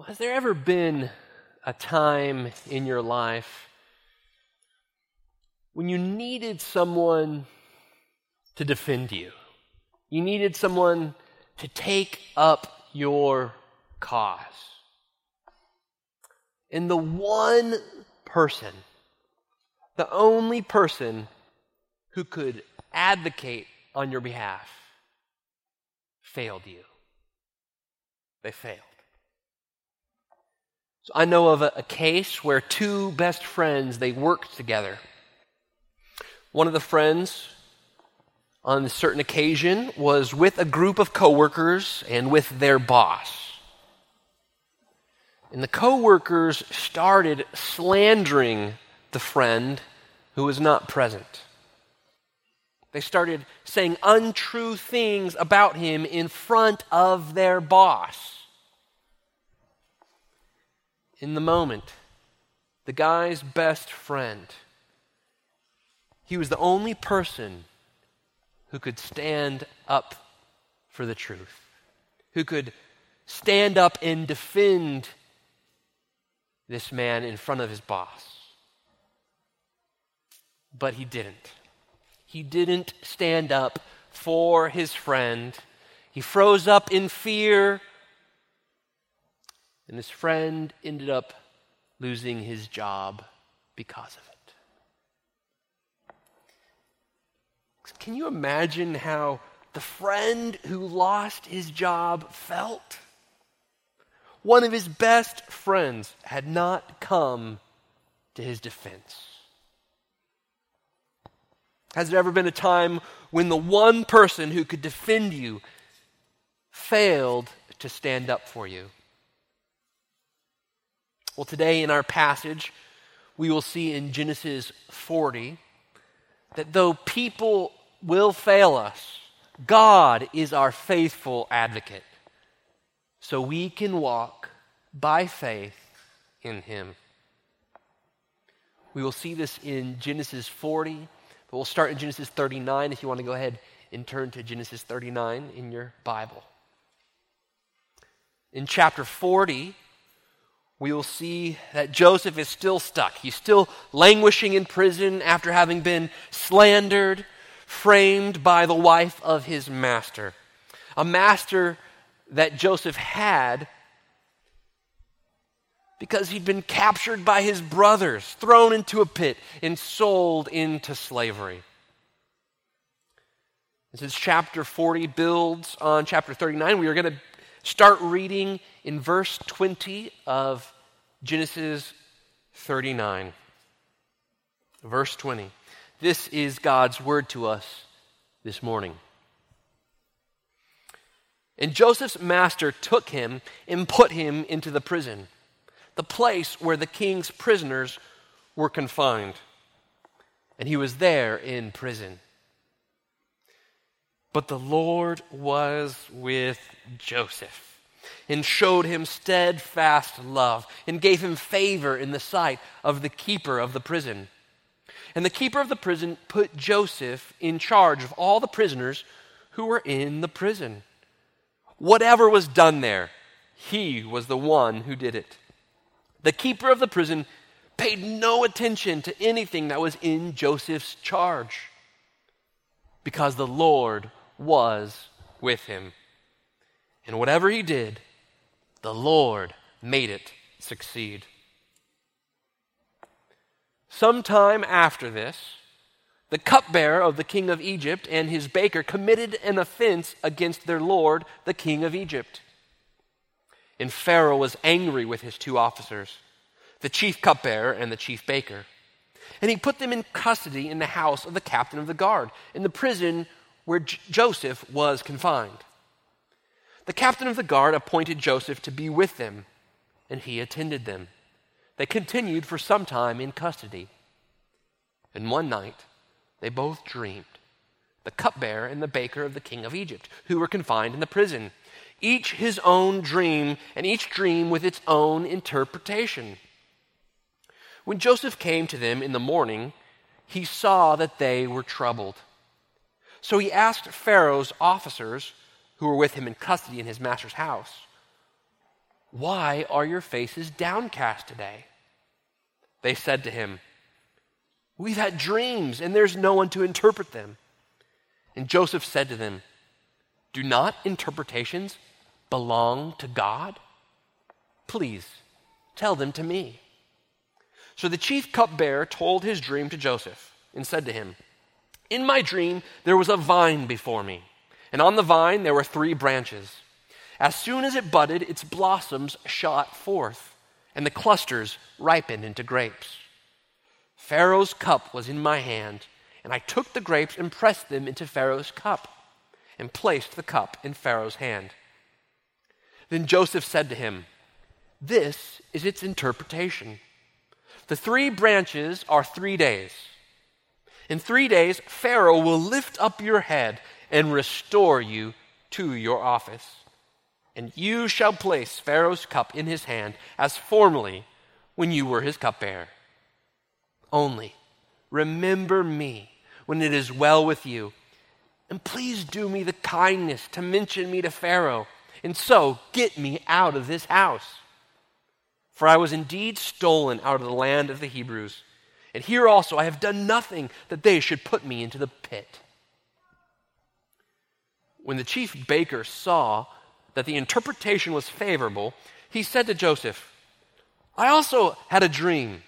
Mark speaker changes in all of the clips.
Speaker 1: Well, has there ever been a time in your life when you needed someone to defend you? You needed someone to take up your cause. And the one person, the only person who could advocate on your behalf, failed you. They failed. I know of a, a, case where two best friends they worked together. One of the friends on a certain occasion was with a group of coworkers and with their boss. And the coworkers started slandering the friend who was not present. They started saying untrue things about him in front of their boss. In the moment, the guy's best friend, he was the only person who could stand up for the truth, who could stand up and defend this man in front of his boss. But he didn't. He didn't stand up for his friend. He froze up in fear, and his friend ended up losing his job because of it. Can you imagine how the friend who lost his job felt? One of his best friends had not come to his defense. Has there ever been a time when the one person who could defend you failed to stand up for you? Well, today in our passage, we will see in Genesis 40 that though people will fail us, God is our faithful advocate. So we can walk by faith in Him. We will see this in Genesis 40 but we'll start in Genesis 39 if you want to go ahead and turn to Genesis 39 in your Bible. In chapter 40, we will see that Joseph is still stuck. He's still languishing in prison after having been slandered, framed by the wife of his master. A master that Joseph had because he'd been captured by his brothers, thrown into a pit, and sold into slavery. And since chapter 40 builds on chapter 39, we are going to start reading in verse 20 of Genesis 39. Verse 20. This is God's word to us this morning. And Joseph's master took him and put him into the prison the place where the king's prisoners were confined. And he was there in prison. But the Lord was with Joseph and showed him steadfast love and gave him favor in the sight of the keeper of the prison. And the keeper of the prison put Joseph in charge of all the prisoners who were in the prison. Whatever was done there, he was the one who did it. The keeper of the prison paid no attention to anything that was in Joseph's charge because the Lord was with him. And whatever he did, the Lord made it succeed. Sometime after this, the cupbearer of the king of Egypt and his baker committed an offense against their lord, the king of Egypt. And Pharaoh was angry with his two officers, the chief cupbearer and the chief baker. And he put them in custody in the house of the captain of the guard, in the prison where J- Joseph was confined. The captain of the guard appointed Joseph to be with them, and he attended them. They continued for some time in custody. And one night, they both dreamed the cupbearer and the baker of the king of Egypt, who were confined in the prison each his own dream, and each dream with its own interpretation. When Joseph came to them in the morning, he saw that they were troubled. So he asked Pharaoh's officers, who were with him in custody in his master's house, Why are your faces downcast today? They said to him, We've had dreams, and there's no one to interpret them. And Joseph said to them, Do not interpretations belong to God? Please tell them to me. So the chief cupbearer told his dream to Joseph and said to him, In my dream there was a vine before me, and on the vine there were three branches. As soon as it budded, its blossoms shot forth, and the clusters ripened into grapes. Pharaoh's cup was in my hand, and I took the grapes and pressed them into Pharaoh's cup, and placed the cup in Pharaoh's hand. Then Joseph said to him, This is its interpretation. The three branches are three days. In three days, Pharaoh will lift up your head and restore you to your office and you shall place Pharaoh's cup in his hand as formerly when you were his cupbearer. Only remember me when it is well with you, and please do me the kindness to mention me to Pharaoh, and so get me out of this house. For I was indeed stolen out of the land of the Hebrews, and here also I have done nothing that they should put me into the pit. When the chief baker saw that the interpretation was favorable, he said to Joseph, I also had a dream.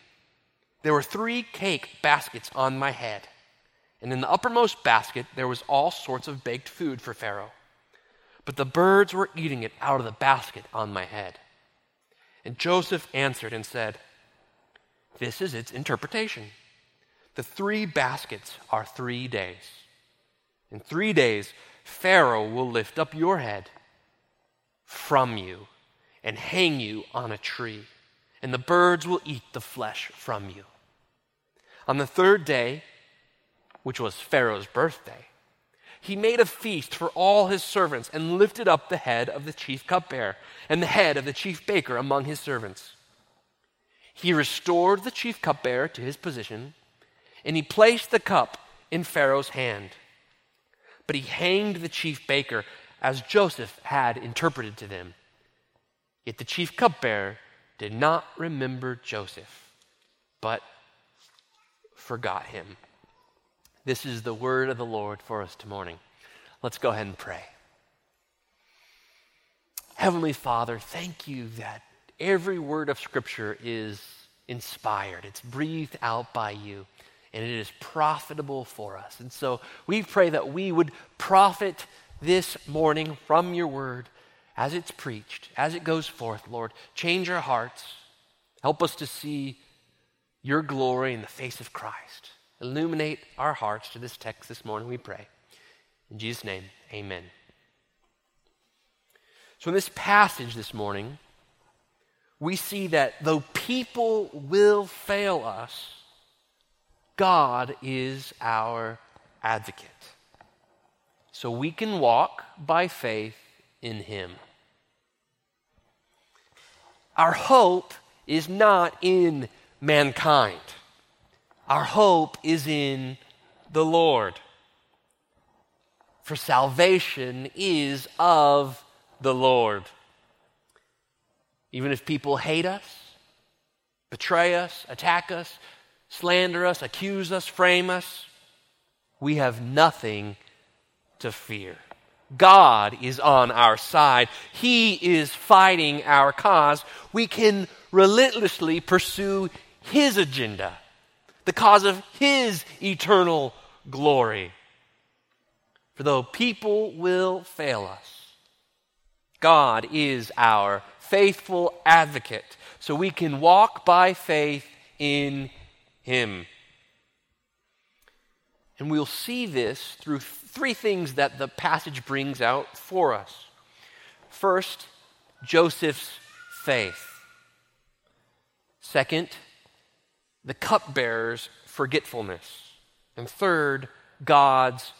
Speaker 1: There were three cake baskets on my head, and in the uppermost basket there was all sorts of baked food for Pharaoh. But the birds were eating it out of the basket on my head. And Joseph answered and said, This is its interpretation. The three baskets are three days. In three days, Pharaoh will lift up your head from you and hang you on a tree, and the birds will eat the flesh from you. On the third day, which was Pharaoh's birthday, he made a feast for all his servants and lifted up the head of the chief cupbearer and the head of the chief baker among his servants. He restored the chief cupbearer to his position, and he placed the cup in Pharaoh's hand. But he hanged the chief baker as Joseph had interpreted to them. Yet the chief cupbearer did not remember Joseph, but forgot him. This is the word of the Lord for us tomorrow. Morning. Let's go ahead and pray. Heavenly Father, thank you that every word of Scripture is inspired, it's breathed out by you, and it is profitable for us. And so we pray that we would profit this morning from your word as it's preached, as it goes forth, Lord. Change our hearts. Help us to see your glory in the face of Christ. Illuminate our hearts to this text this morning, we pray. In Jesus' name, amen. So, in this passage this morning, we see that though people will fail us, God is our advocate so we can walk by faith in Him. Our hope is not in mankind, our hope is in the Lord. For salvation is of the Lord. Even if people hate us, betray us, attack us, slander us, accuse us, frame us, we have nothing to fear. God is on our side. He is fighting our cause. We can relentlessly pursue His agenda, the cause of His eternal glory. For though people will fail us, God is our faithful advocate, so we can walk by faith in Him. And we'll see this through three things that the passage brings out for us. First, Joseph's faith. Second, the cupbearer's forgetfulness. And third, God's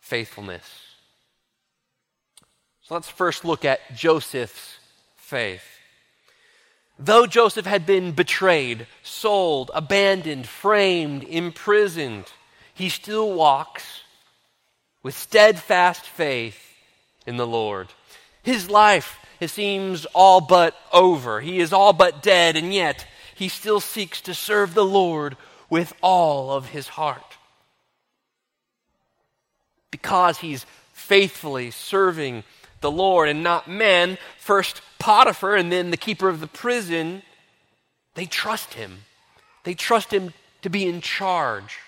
Speaker 1: faithfulness. So let's first look at Joseph's faith. Though Joseph had been betrayed, sold, abandoned, framed, imprisoned, he still walks with steadfast faith in the Lord. His life it seems all but over. He is all but dead, and yet he still seeks to serve the Lord with all of his heart. Because he's faithfully serving the Lord and not men, first Potiphar and then the keeper of the prison, they trust him. They trust him to be in charge.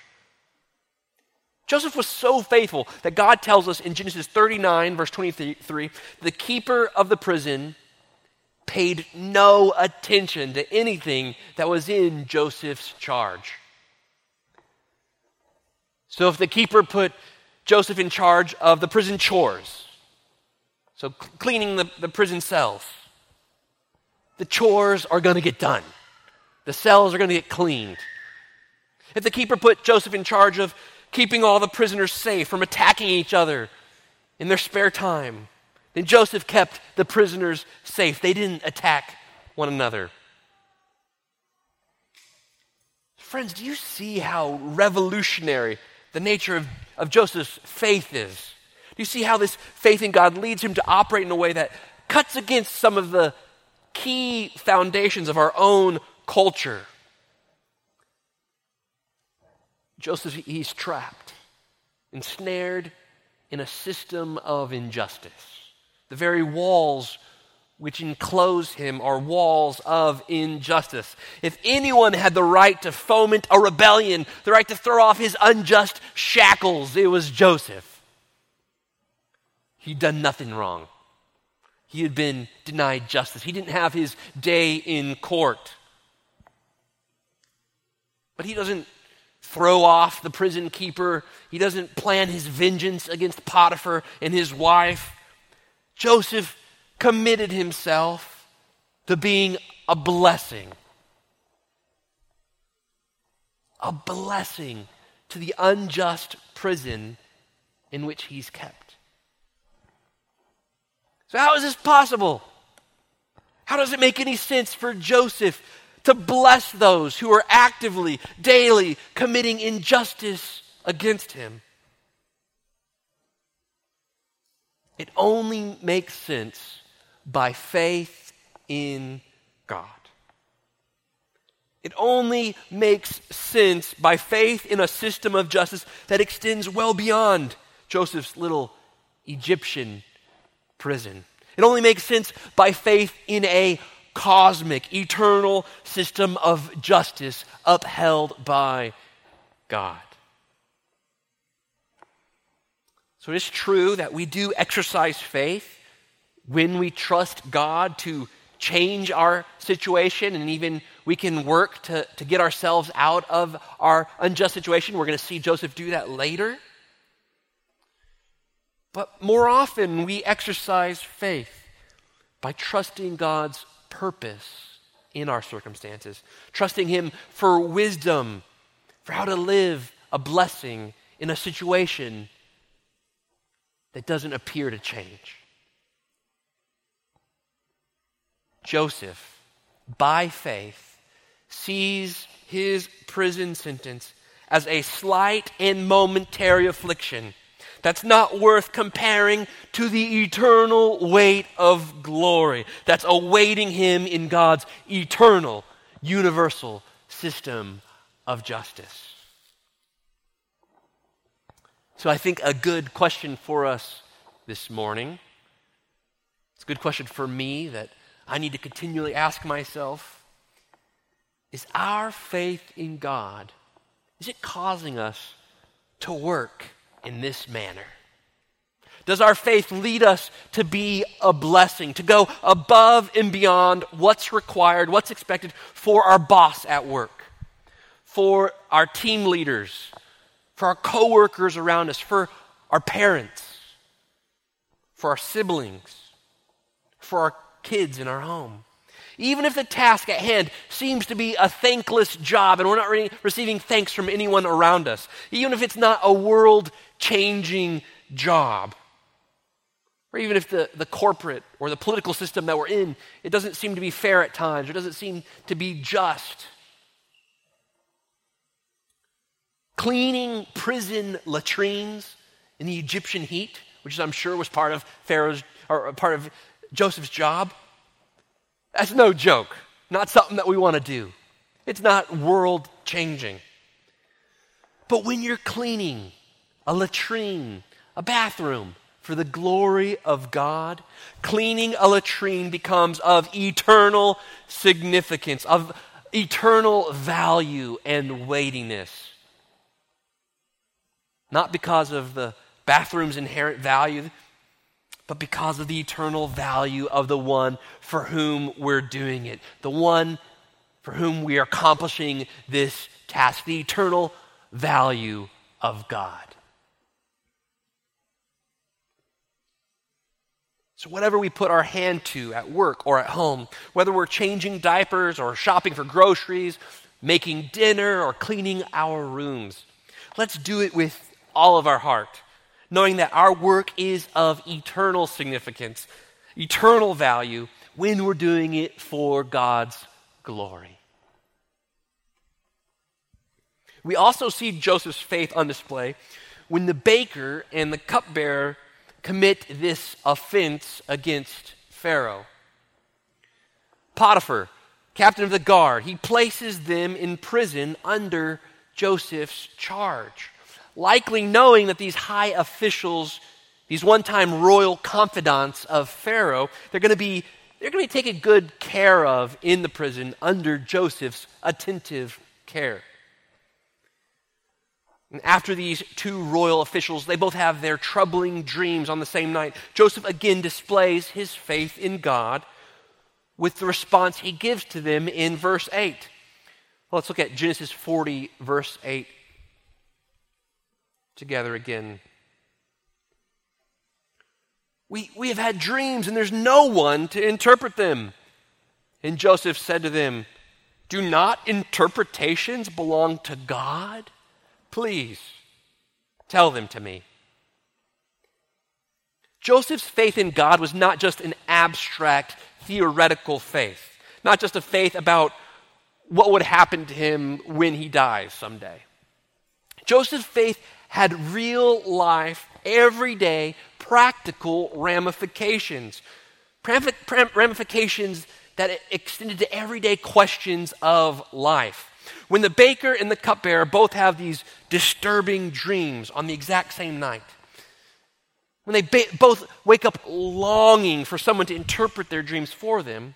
Speaker 1: Joseph was so faithful that God tells us in Genesis 39, verse 23, the keeper of the prison paid no attention to anything that was in Joseph's charge. So if the keeper put Joseph in charge of the prison chores, so cleaning the, the prison cells, the chores are going to get done. The cells are going to get cleaned. If the keeper put Joseph in charge of keeping all the prisoners safe from attacking each other in their spare time. Then Joseph kept the prisoners safe. They didn't attack one another. Friends, do you see how revolutionary the nature of, of Joseph's faith is? Do you see how this faith in God leads him to operate in a way that cuts against some of the key foundations of our own culture? Joseph, he's trapped, ensnared in a system of injustice. The very walls which enclose him are walls of injustice. If anyone had the right to foment a rebellion, the right to throw off his unjust shackles, it was Joseph. He'd done nothing wrong. He had been denied justice. He didn't have his day in court. But he doesn't throw off the prison keeper. He doesn't plan his vengeance against Potiphar and his wife. Joseph committed himself to being a blessing. A blessing to the unjust prison in which he's kept. So, how is this possible? How does it make any sense for Joseph to bless those who are actively, daily committing injustice against him. It only makes sense by faith in God. It only makes sense by faith in a system of justice that extends well beyond Joseph's little Egyptian prison. It only makes sense by faith in a cosmic, eternal system of justice upheld by God. So it's true that we do exercise faith when we trust God to change our situation and even we can work to, to get ourselves out of our unjust situation. We're going to see Joseph do that later. But more often, we exercise faith by trusting God's purpose in our circumstances, trusting Him for wisdom, for how to live a blessing in a situation that doesn't appear to change. Joseph, by faith, sees his prison sentence as a slight and momentary affliction that's not worth comparing to the eternal weight of glory that's awaiting him in God's eternal, universal system of justice. So I think a good question for us this morning, it's a good question for me that I need to continually ask myself is our faith in God, is it causing us to work in this manner? Does our faith lead us to be a blessing, to go above and beyond what's required, what's expected for our boss at work, for our team leaders, for our coworkers around us, for our parents, for our siblings, for our kids in our home? Even if the task at hand seems to be a thankless job and we're not re- receiving thanks from anyone around us, even if it's not a world changing job, or even if the, the corporate or the political system that we're in, it doesn't seem to be fair at times, or doesn't seem to be just. Cleaning prison latrines in the Egyptian heat, which I'm sure was part of Pharaoh's or part of Joseph's job? That's no joke. Not something that we want to do. It's not world changing. But when you're cleaning a latrine, a bathroom, for the glory of God, cleaning a latrine becomes of eternal significance, of eternal value and weightiness. Not because of the bathroom's inherent value, but because of the eternal value of the one for whom we're doing it, the one for whom we are accomplishing this task, the eternal value of God. So, whatever we put our hand to at work or at home, whether we're changing diapers or shopping for groceries, making dinner or cleaning our rooms, let's do it with all of our heart, knowing that our work is of eternal significance, eternal value, when we're doing it for God's glory. We also see Joseph's faith on display when the baker and the cupbearer commit this offense against Pharaoh. Potiphar, captain of the guard, he places them in prison under Joseph's charge, likely knowing that these high officials, these one time royal confidants of Pharaoh, they're going to be. They're going to be taken good care of in the prison under Joseph's attentive care. After these two royal officials, they both have their troubling dreams on the same night. Joseph again displays his faith in God with the response he gives to them in verse 8. Well, let's look at Genesis 40, verse 8 together again. We, we have had dreams, and there's no one to interpret them. And Joseph said to them, Do not interpretations belong to God? Please tell them to me. Joseph's faith in God was not just an abstract, theoretical faith, not just a faith about what would happen to him when he dies someday. Joseph's faith had real life, everyday, practical ramifications. Ramifications that extended to everyday questions of life. When the baker and the cupbearer both have these disturbing dreams on the exact same night, when they ba- both wake up longing for someone to interpret their dreams for them,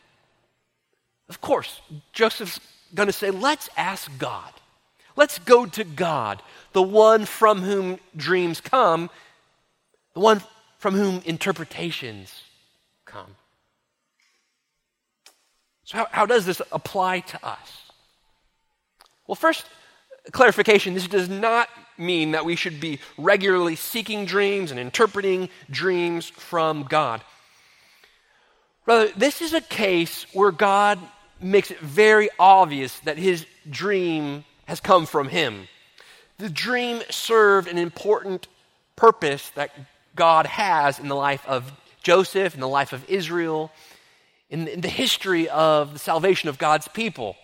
Speaker 1: of course, Joseph's going to say, Let's ask God. Let's go to God, the one from whom dreams come, the one from whom interpretations come. So, how, how does this apply to us? Well, first, clarification this does not mean that we should be regularly seeking dreams and interpreting dreams from God. Rather, this is a case where God makes it very obvious that his dream has come from him. The dream served an important purpose that God has in the life of Joseph, in the life of Israel, in the history of the salvation of God's people.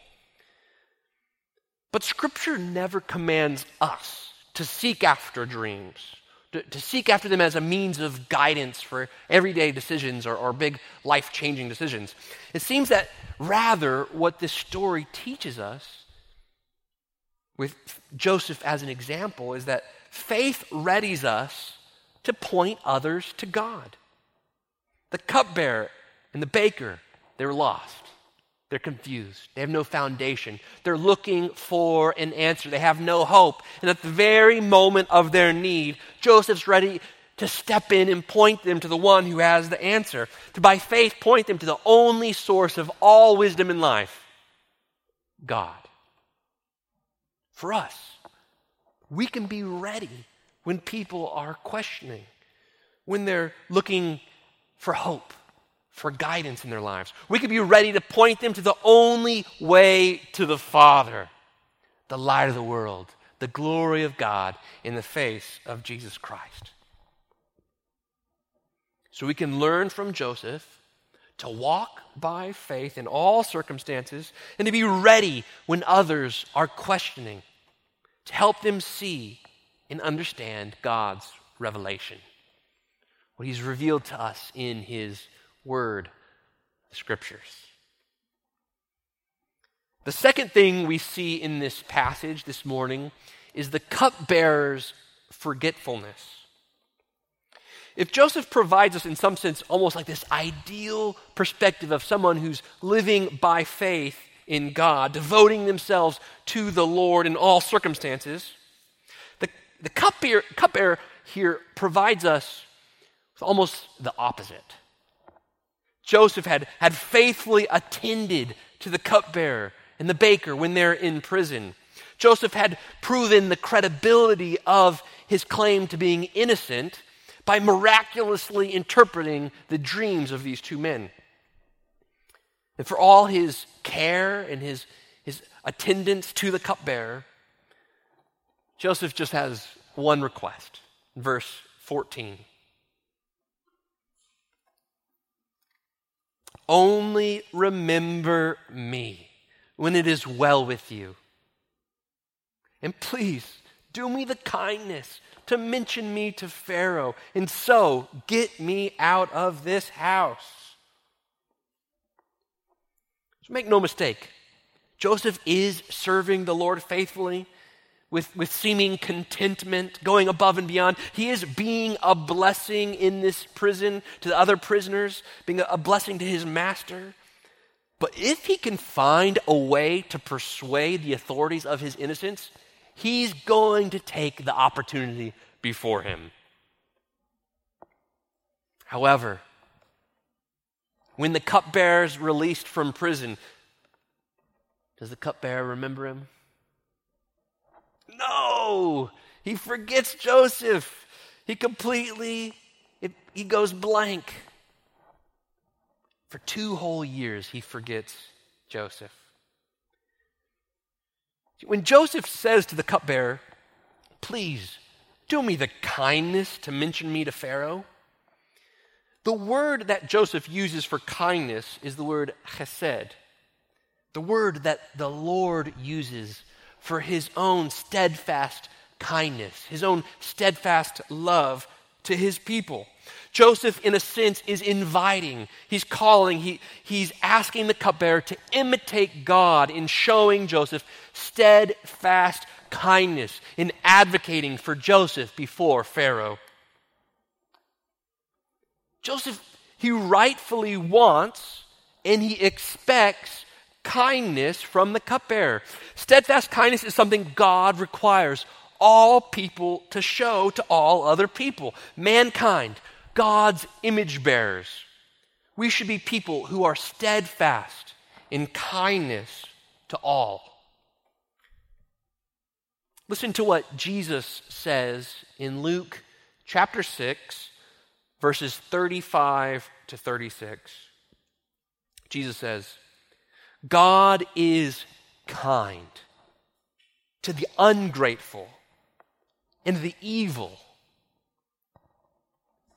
Speaker 1: But Scripture never commands us to seek after dreams, to, to seek after them as a means of guidance for everyday decisions or, or big life changing decisions. It seems that rather what this story teaches us, with Joseph as an example, is that faith readies us to point others to God. The cupbearer and the baker, they were lost. They're confused. They have no foundation. They're looking for an answer. They have no hope. And at the very moment of their need, Joseph's ready to step in and point them to the one who has the answer. To by faith point them to the only source of all wisdom in life God. For us, we can be ready when people are questioning, when they're looking for hope for guidance in their lives. We could be ready to point them to the only way to the Father, the light of the world, the glory of God in the face of Jesus Christ. So we can learn from Joseph to walk by faith in all circumstances and to be ready when others are questioning, to help them see and understand God's revelation, what He's revealed to us in His word, the scriptures. The second thing we see in this passage this morning is the cupbearer's forgetfulness. If Joseph provides us, in some sense, almost like this ideal perspective of someone who's living by faith in God, devoting themselves to the Lord in all circumstances, the, the cupbearer, cupbearer here provides us with almost the opposite. Joseph had, had faithfully attended to the cupbearer and the baker when they're in prison. Joseph had proven the credibility of his claim to being innocent by miraculously interpreting the dreams of these two men. And for all his care and his, his attendance to the cupbearer, Joseph just has one request. Verse 14. Only remember me when it is well with you. And please do me the kindness to mention me to Pharaoh, and so get me out of this house. So make no mistake, Joseph is serving the Lord faithfully. With, with seeming contentment, going above and beyond. He is being a blessing in this prison to the other prisoners, being a, a blessing to his master. But if he can find a way to persuade the authorities of his innocence, he's going to take the opportunity before him. However, when the cupbearer is released from prison, does the cupbearer remember him? No! He forgets Joseph. He completely it, he goes blank. For two whole years, he forgets Joseph. When Joseph says to the cupbearer, Please do me the kindness to mention me to Pharaoh, the word that Joseph uses for kindness is the word chesed, the word that the Lord uses for his own steadfast kindness, his own steadfast love to his people. Joseph, in a sense, is inviting, he's calling, he, he's asking the cupbearer to imitate God in showing Joseph steadfast kindness, in advocating for Joseph before Pharaoh. Joseph, he rightfully wants and he expects kindness from the cupbearer. Steadfast kindness is something God requires all people to show to all other people. Mankind, God's image bearers. We should be people who are steadfast in kindness to all. Listen to what Jesus says in Luke chapter 6, verses 35 to 36. Jesus says, God is kind to the ungrateful and the evil.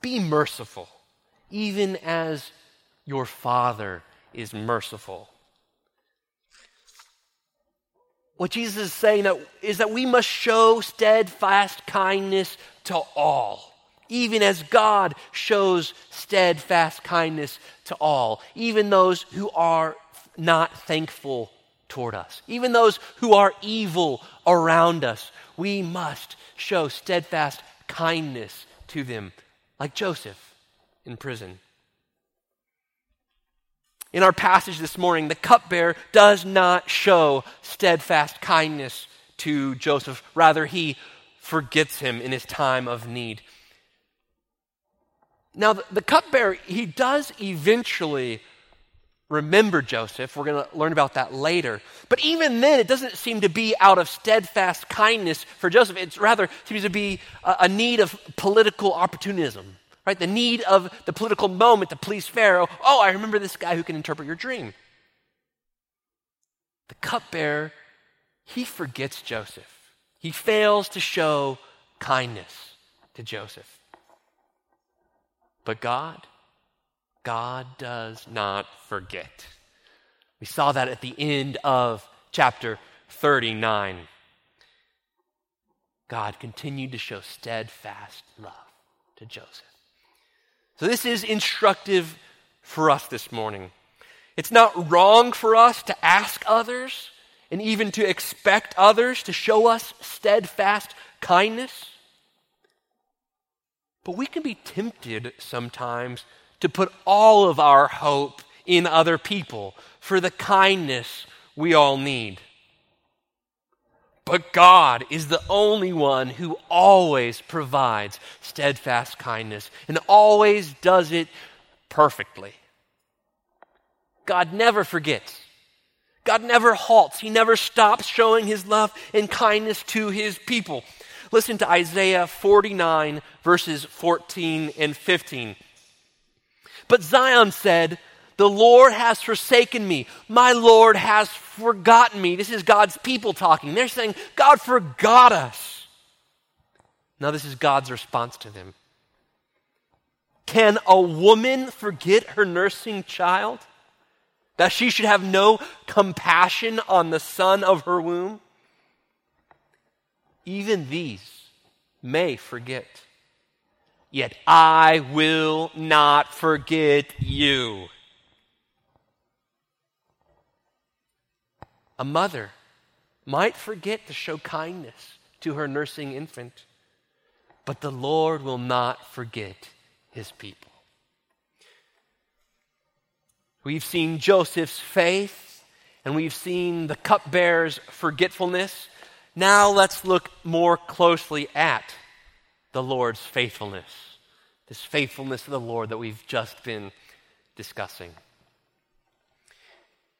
Speaker 1: Be merciful, even as your Father is merciful. What Jesus is saying is that we must show steadfast kindness to all, even as God shows steadfast kindness to all, even those who are not thankful toward us, even those who are evil around us. We must show steadfast kindness to them, like Joseph in prison. In our passage this morning, the cupbearer does not show steadfast kindness to Joseph. Rather, he forgets him in his time of need. Now, the, cupbearer, he does eventually remember Joseph. We're going to learn about that later. But even then, it doesn't seem to be out of steadfast kindness for Joseph. It's rather seems to be a, a need of political opportunism, right? The need of the political moment to please Pharaoh. Oh, I remember this guy who can interpret your dream. The cupbearer, he forgets Joseph. He fails to show kindness to Joseph. But God, God does not forget. We saw that at the end of chapter 39. God continued to show steadfast love to Joseph. So, this is instructive for us this morning. It's not wrong for us to ask others and even to expect others to show us steadfast kindness. But we can be tempted sometimes to put all of our hope in other people for the kindness we all need. But God is the only one who always provides steadfast kindness and always does it perfectly. God never forgets. God never halts. He never stops showing his love and kindness to his people. Listen to Isaiah 49, verses 14 and 15. But Zion said, The Lord has forsaken me. My Lord has forgotten me. This is God's people talking. They're saying, God forgot us. Now, this is God's response to them. Can a woman forget her nursing child? That she should have no compassion on the son of her womb? Even these may forget. Yet I will not forget you. A mother might forget to show kindness to her nursing infant, but the Lord will not forget his people. We've seen Joseph's faith and we've seen the cupbearer's forgetfulness. Now let's look more closely at the Lord's faithfulness, this faithfulness of the Lord that we've just been discussing.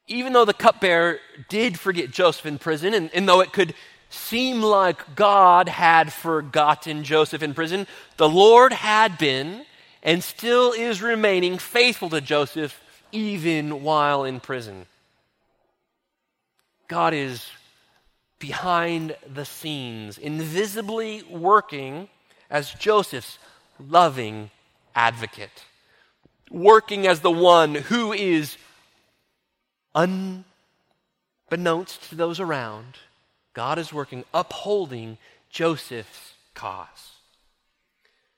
Speaker 1: Even though the cupbearer did forget Joseph in prison, and, and though it could seem like God had forgotten Joseph in prison, the Lord had been and still is remaining faithful to Joseph even while in prison. God is behind the scenes, invisibly working as Joseph's loving advocate, working as the one who is unbeknownst to those around. God is working, upholding Joseph's cause.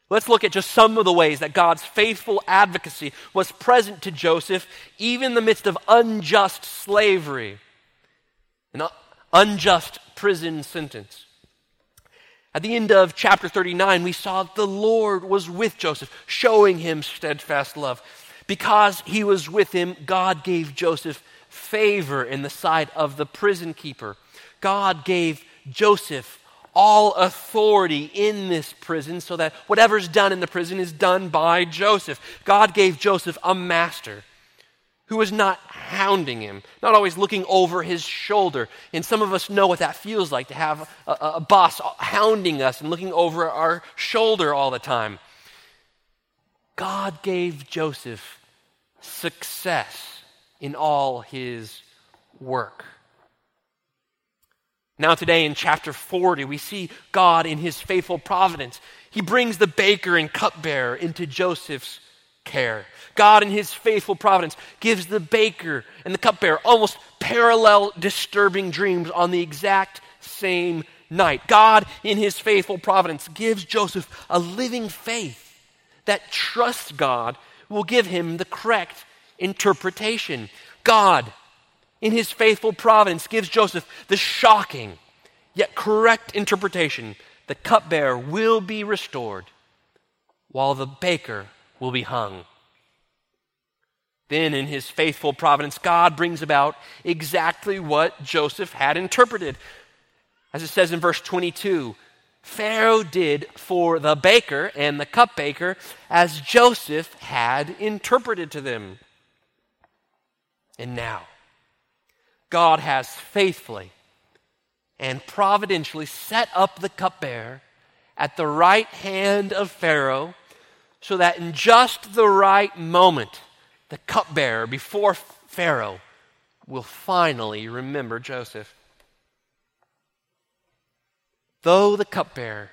Speaker 1: Let's look at just some of the ways that God's faithful advocacy was present to Joseph, even in the midst of unjust slavery, an unjust prison sentence. At the end of chapter 39, we saw the Lord was with Joseph, showing him steadfast love. Because he was with him, God gave Joseph favor in the sight of the prison keeper. God gave Joseph all authority in this prison so that whatever's done in the prison is done by Joseph. God gave Joseph a master who was not hounding him, not always looking over his shoulder. And some of us know what that feels like to have a, a boss hounding us and looking over our shoulder all the time. God gave Joseph success in all his work. Now, today in chapter 40, we see God in his faithful providence. He brings the baker and cupbearer into Joseph's care. God, in his faithful providence, gives the baker and the cupbearer almost parallel disturbing dreams on the exact same night. God, in his faithful providence, gives Joseph a living faith that trusts God will give him the correct interpretation. God, in his faithful providence, gives Joseph the shocking yet correct interpretation the cupbearer will be restored while the baker will be hung. Then, in his faithful providence, God brings about exactly what Joseph had interpreted. As it says in verse 22, Pharaoh did for the baker and the cupbearer as Joseph had interpreted to them. And now, God has faithfully and providentially set up the cupbearer at the right hand of Pharaoh so that in just the right moment, the cupbearer before Pharaoh will finally remember Joseph. Though the cupbearer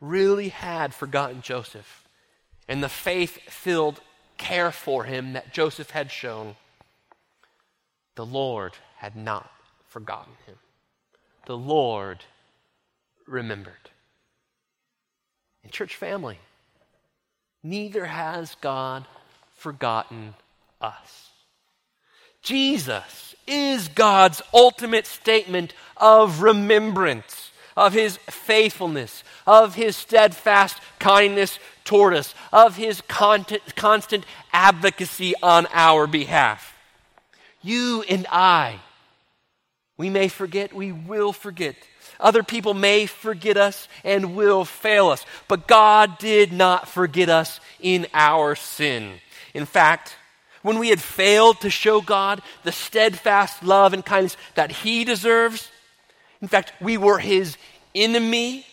Speaker 1: really had forgotten Joseph and the faith filled care for him that Joseph had shown, the Lord had not forgotten him. The Lord remembered. In church family, neither has God forgotten us. Jesus is God's ultimate statement of remembrance, of his faithfulness, of his steadfast kindness toward us, of his constant advocacy on our behalf. You and I, we may forget, we will forget. Other people may forget us and will fail us, but God did not forget us in our sin. In fact, when we had failed to show God the steadfast love and kindness that He deserves, in fact, we were His enemy,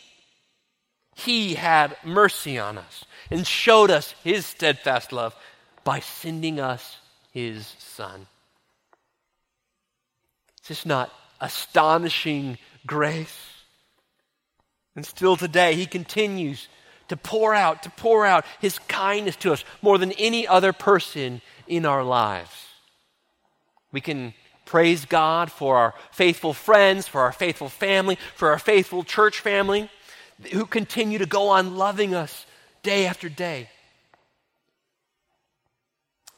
Speaker 1: He had mercy on us and showed us His steadfast love by sending us His Son. Is this not astonishing grace? And still today, He continues to pour out, to pour out His kindness to us more than any other person in our lives. We can praise God for our faithful friends, for our faithful family, for our faithful church family who continue to go on loving us day after day.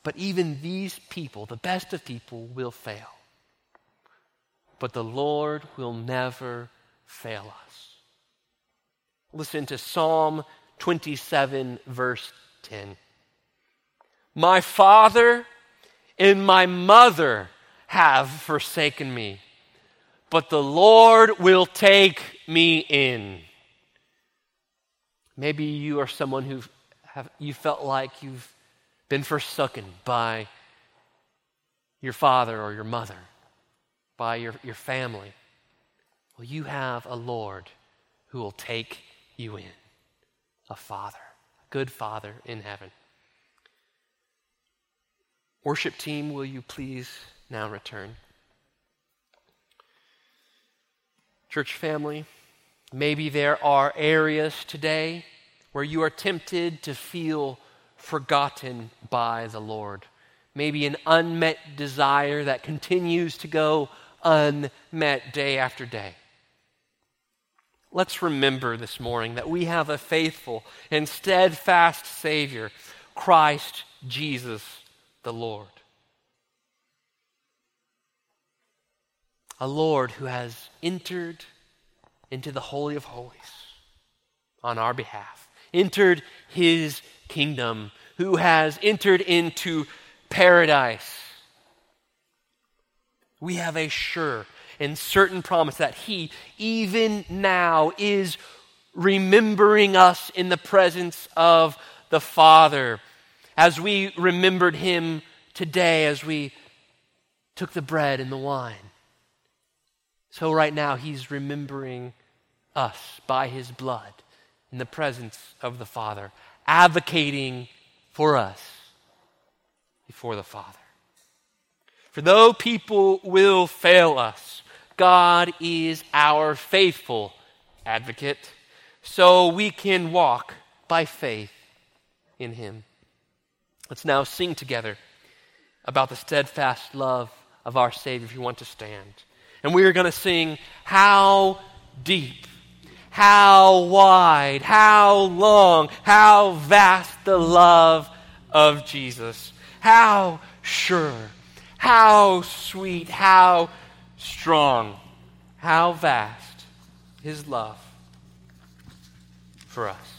Speaker 1: But even these people, the best of people, will fail. But the Lord will never fail us. Listen to Psalm 27, verse 10. My father and my mother have forsaken me, but the Lord will take me in. Maybe you are someone who have you felt like you've been forsaken by your father or your mother, by your, your family. Well, you have a Lord who will take you in, a father, a good father in heaven. Worship team, will you please now return? Church family, maybe there are areas today where you are tempted to feel forgotten by the Lord. Maybe an unmet desire that continues to go unmet day after day. Let's remember this morning that we have a faithful and steadfast Savior, Christ Jesus the Lord. A Lord who has entered into the Holy of Holies on our behalf, entered his kingdom, who has entered into paradise. We have a sure and certain promise that he, even now, is remembering us in the presence of the Father as we remembered him today as we took the bread and the wine. So, right now, he's remembering us by his blood in the presence of the Father, advocating for us before the Father. For though people will fail us, God is our faithful advocate, so we can walk by faith in him. Let's now sing together about the steadfast love of our Savior if you want to stand. And we are going to sing, How deep, how wide, how long, how vast the love of Jesus. How sure, how sweet, how strong, how vast his love for us.